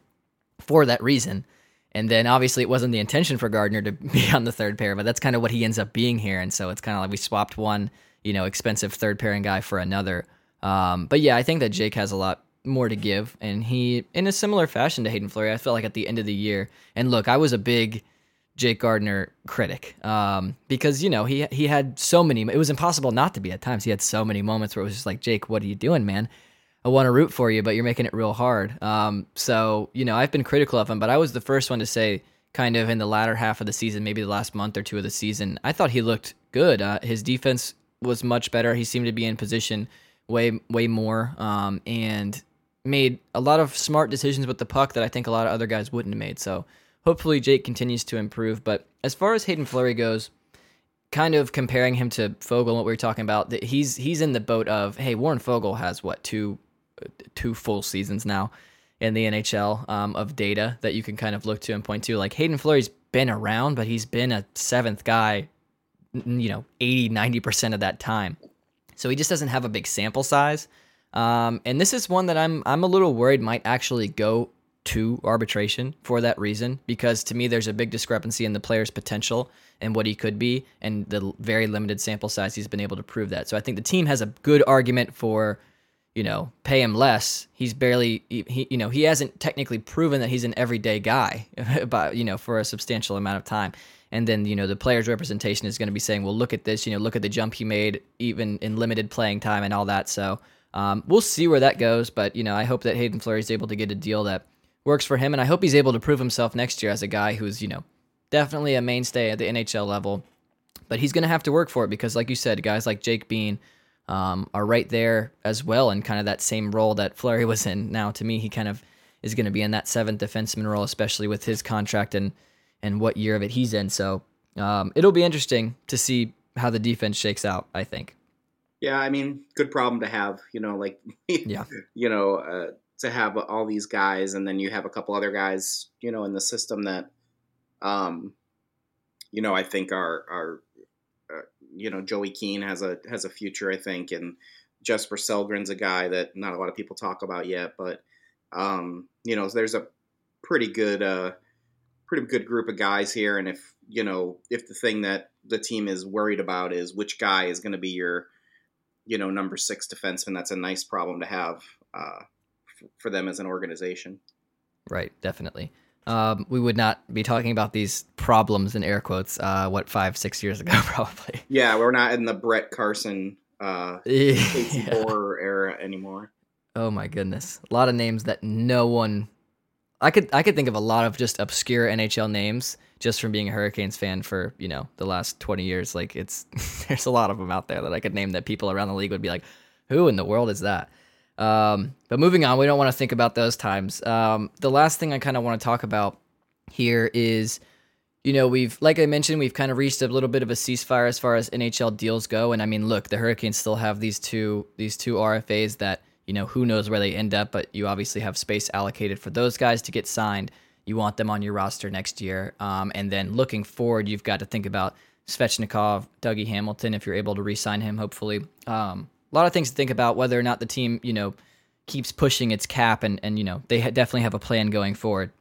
[SPEAKER 4] for that reason. And then obviously it wasn't the intention for Gardiner to be on the third pair, but that's kind of what he ends up being here. And so it's kind of like we swapped one, you know, expensive third pairing guy for another. Um, but yeah, I think that Jake has a lot more to give, and he, in a similar fashion to Haydn Fleury, I felt like at the end of the year. And look, I was a big Jake Gardiner critic um, because you know he he had so many. It was impossible not to be at times. He had so many moments where it was just like, Jake, what are you doing, man? I want to root for you, but you're making it real hard. Um, so you know I've been critical of him, but I was the first one to say, kind of in the latter half of the season, maybe the last month or two of the season, I thought he looked good. Uh, his defense was much better. He seemed to be in position way way more, um, and made a lot of smart decisions with the puck that I think a lot of other guys wouldn't have made. So hopefully Jake continues to improve. But as far as Haydn Fleury goes, kind of comparing him to Foegele and what we were talking about, that he's he's in the boat of hey Warren Foegele has what two two full seasons now in the NHL um, of data that you can kind of look to and point to. Like Haydn Fleury's been around, but he's been a seventh guy, you know, 80, 90% of that time. So he just doesn't have a big sample size. Um, and this is one that I'm I'm a little worried might actually go to arbitration for that reason because to me there's a big discrepancy in the player's potential and what he could be and the very limited sample size he's been able to prove that. So I think the team has a good argument for you know pay him less. He's barely he you know he hasn't technically proven that he's an everyday guy but you know for a substantial amount of time. And then you know the player's representation is going to be saying, well, look at this, you know, look at the jump he made even in limited playing time and all that. So um, we'll see where that goes, but you know, I hope that Haydn Fleury is able to get a deal that works for him, and I hope he's able to prove himself next year as a guy who's you know definitely a mainstay at the NHL level. But he's going to have to work for it because, like you said, guys like Jake Bean um, are right there as well in kind of that same role that Fleury was in. Now, to me, he kind of is going to be in that seventh defenseman role, especially with his contract and and what year of it he's in. So um, it'll be interesting to see how the defense shakes out. I think.
[SPEAKER 5] Yeah, I mean, good problem to have. You know, like yeah, you know, uh, to have all these guys, and then you have a couple other guys, you know, in the system that, um, you know, I think are are, uh, you know, Joey Keane has a has a future, I think, and Jesper Sellgren's a guy that not a lot of people talk about yet, but um, you know, there's a pretty good uh, pretty good group of guys here, and if you know, if the thing that the team is worried about is which guy is going to be your you know, number six defenseman. That's a nice problem to have uh, for them as an organization.
[SPEAKER 4] Right, definitely. Um, we would not be talking about these problems in air quotes. Uh, what five, six years ago, probably.
[SPEAKER 5] Yeah, we're not in the Brett Carson, uh, yeah. era anymore.
[SPEAKER 4] Oh my goodness, a lot of names that no one. I could I could think of a lot of just obscure NHL names just from being a Hurricanes fan for you know the last 20 years. Like it's there's a lot of them out there that I could name that people around the league would be like, who in the world is that? Um, but moving on, we don't want to think about those times. Um, the last thing I kind of want to talk about here is, you know, we've like I mentioned, we've kind of reached a little bit of a ceasefire as far as NHL deals go. And I mean, look, the Hurricanes still have these two these two RFAs that you know who knows where they end up, but you obviously have space allocated for those guys to get signed. You want them on your roster next year. Um, and then looking forward, you've got to think about Svechnikov, Dougie Hamilton, if you're able to re-sign him, hopefully. Um, a lot of things to think about whether or not the team, you know, keeps pushing its cap, and and you know they ha- definitely have a plan going forward.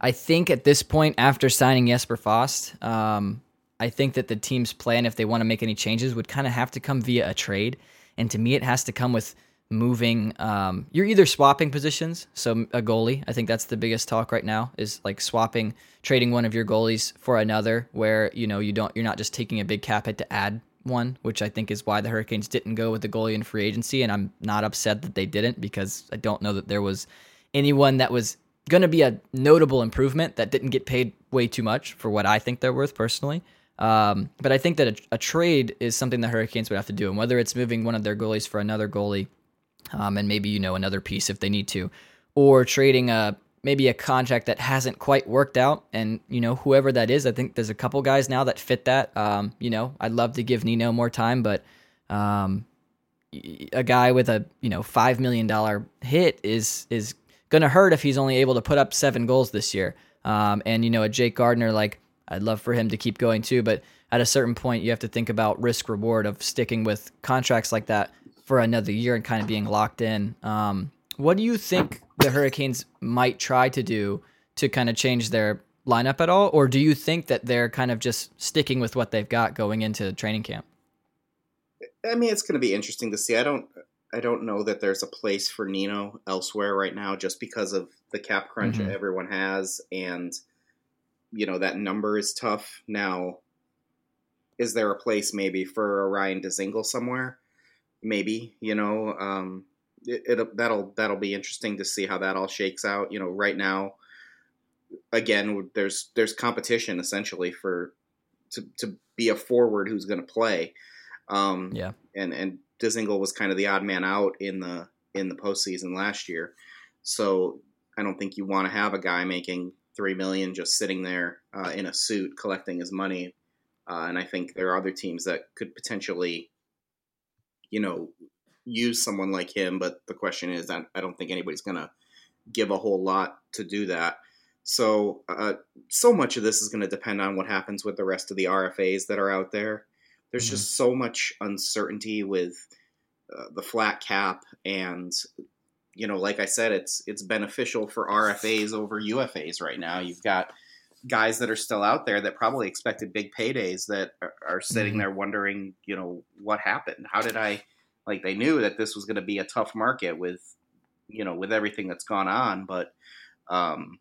[SPEAKER 4] I think at this point, after signing Jesper Fast, um, I think that the team's plan, if they want to make any changes, would kind of have to come via a trade. And to me, it has to come with moving um, you're either swapping positions so a goalie i think that's the biggest talk right now is like swapping trading one of your goalies for another where you know you don't you're not just taking a big cap hit to add one which i think is why the hurricanes didn't go with the goalie in free agency and i'm not upset that they didn't because i don't know that there was anyone that was going to be a notable improvement that didn't get paid way too much for what i think they're worth personally. Um, but i think that a, a trade is something the hurricanes would have to do and whether it's moving one of their goalies for another goalie um, and maybe you know another piece if they need to, or trading a maybe a contract that hasn't quite worked out, and you know whoever that is. I think there's a couple guys now that fit that. Um, you know, I'd love to give Nino more time, but um, a guy with a you know five million dollar hit is is gonna hurt if he's only able to put up seven goals this year. Um, and you know a Jake Gardiner, like I'd love for him to keep going too, but at a certain point you have to think about risk reward of sticking with contracts like that for another year and kind of being locked in. Um, what do you think the Hurricanes might try to do to kind of change their lineup at all, or do you think that they're kind of just sticking with what they've got going into training camp?
[SPEAKER 5] I mean, it's going to be interesting to see. I don't, I don't know that there's a place for Nino elsewhere right now, just because of the cap crunch mm-hmm. everyone has, and you know that number is tough. Now, is there a place maybe for a Ryan Dzingel somewhere? Maybe you know um, it, it that'll that'll be interesting to see how that all shakes out. You know, right now, again, there's there's competition essentially for to to be a forward who's going to play. Um,
[SPEAKER 4] yeah,
[SPEAKER 5] and and Dzingel was kind of the odd man out in the in the postseason last year, so I don't think you want to have a guy making three million just sitting there uh, in a suit collecting his money. Uh, and I think there are other teams that could potentially, you know, use someone like him. But the question is, I, I don't think anybody's going to give a whole lot to do that. So, uh, so much of this is going to depend on what happens with the rest of the RFAs that are out there. There's mm-hmm. just so much uncertainty with uh, the flat cap and you know, like I said, it's it's beneficial for RFAs over UFAs right now. You've got guys that are still out there that probably expected big paydays that are, are sitting mm-hmm. there wondering, you know, what happened? How did I like they knew that this was going to be a tough market with you know, with everything that's gone on, but um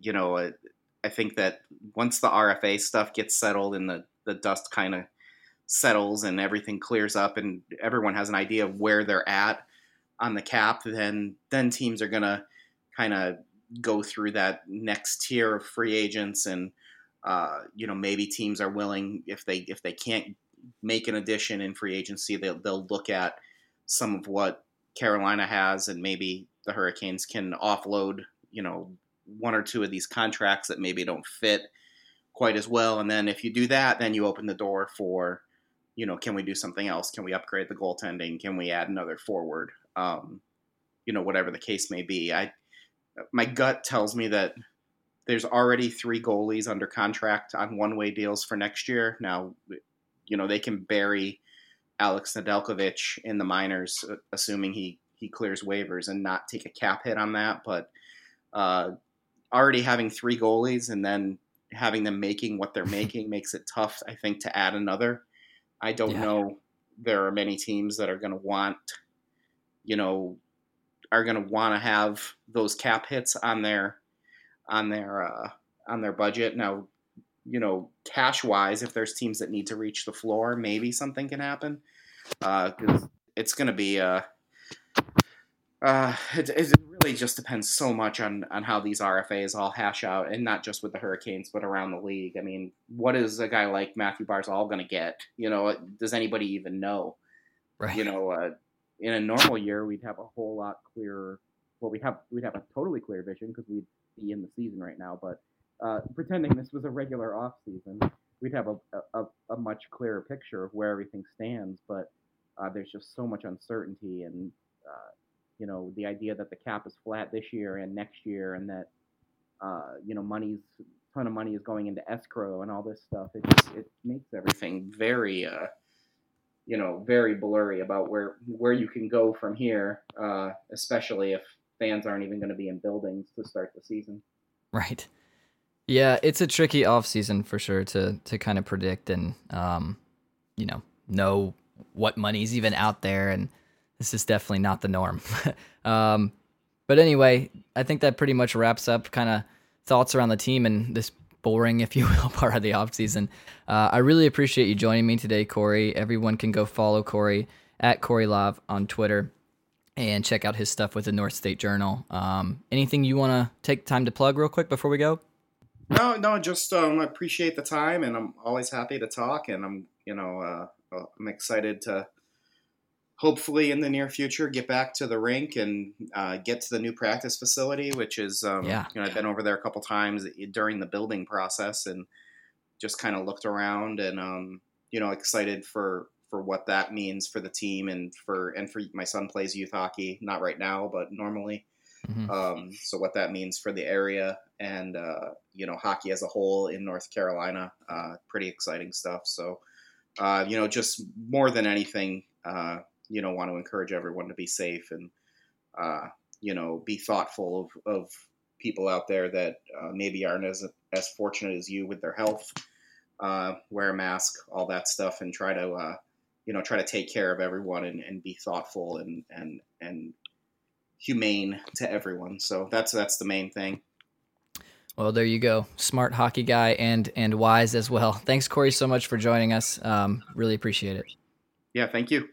[SPEAKER 5] you know, I, I think that once the RFA stuff gets settled and the the dust kind of settles and everything clears up and everyone has an idea of where they're at on the cap, then then teams are gonna kind of go through that next tier of free agents, and uh, you know maybe teams are willing if they if they can't make an addition in free agency, they'll they'll look at some of what Carolina has, and maybe the Hurricanes can offload you know one or two of these contracts that maybe don't fit quite as well, and then if you do that, then you open the door for you know, can we do something else? Can we upgrade the goaltending? Can we add another forward? um, you know, whatever the case may be. I my gut tells me that there's already three goalies under contract on one way deals for next year. Now, you know, they can bury Alex Nedeljkovic in the minors, uh, assuming he he clears waivers and not take a cap hit on that. But uh, already having three goalies and then having them making what they're making makes it tough, I think, to add another. I don't yeah. know. There are many teams that are going to want you know, are going to want to have those cap hits on their on their uh, on their budget. Now, you know, cash wise, if there's teams that need to reach the floor, maybe something can happen. Because uh, it's going to be uh, uh, it, it really just depends so much on on how these RFAs all hash out, and not just with the Hurricanes, but around the league. I mean, what is a guy like Mathew Barzal going to get? You know, does anybody even know? Right. You know, uh, in a normal year, we'd have a whole lot clearer. Well, we have we'd have a totally clear vision because we'd be in the season right now. But uh, pretending this was a regular off season, we'd have a, a, a much clearer picture of where everything stands. But uh, there's just so much uncertainty, and uh, you know the idea that the cap is flat this year and next year, and that uh, you know money's ton of money is going into escrow and all this stuff. It just it makes everything very uh, you know very blurry about where where you can go from here, especially if fans aren't even going to be in buildings to start the season.
[SPEAKER 4] Right. Yeah, it's a tricky off season for sure to to kind of predict and um, you know know what money's even out there, and this is definitely not the norm. um, but anyway, I think that pretty much wraps up kind of thoughts around the team and this boring, if you will, part of the off season. Uh, I really appreciate you joining me today, Cory. Everyone can go follow Cory at Cory Lav on Twitter and check out his stuff with the North State Journal. Um, anything you want to take time to plug real quick before we go?
[SPEAKER 5] No, no, just um, I appreciate the time, and I'm always happy to talk, and I'm you know uh, uh I'm excited to hopefully in the near future get back to the rink and uh, get to the new practice facility, which is um, yeah. you know I've been over there a couple times during the building process and just kind of looked around and um, you know excited for for what that means for the team and for and for my son plays youth hockey not right now but normally mm-hmm. um, so what that means for the area and uh, you know hockey as a whole in North Carolina uh, pretty exciting stuff so uh, you know just more than anything uh, you know want to encourage everyone to be safe and uh, you know be thoughtful of, of people out there that uh, maybe aren't as as fortunate as you with their health. Wear a mask, all that stuff, and try to you know try to take care of everyone and, and be thoughtful and and and humane to everyone. So that's that's the main thing.
[SPEAKER 4] Well, there you go. Smart hockey guy and and wise as well. Thanks, Cory, so much for joining us. Um, really appreciate it.
[SPEAKER 5] Yeah, thank you.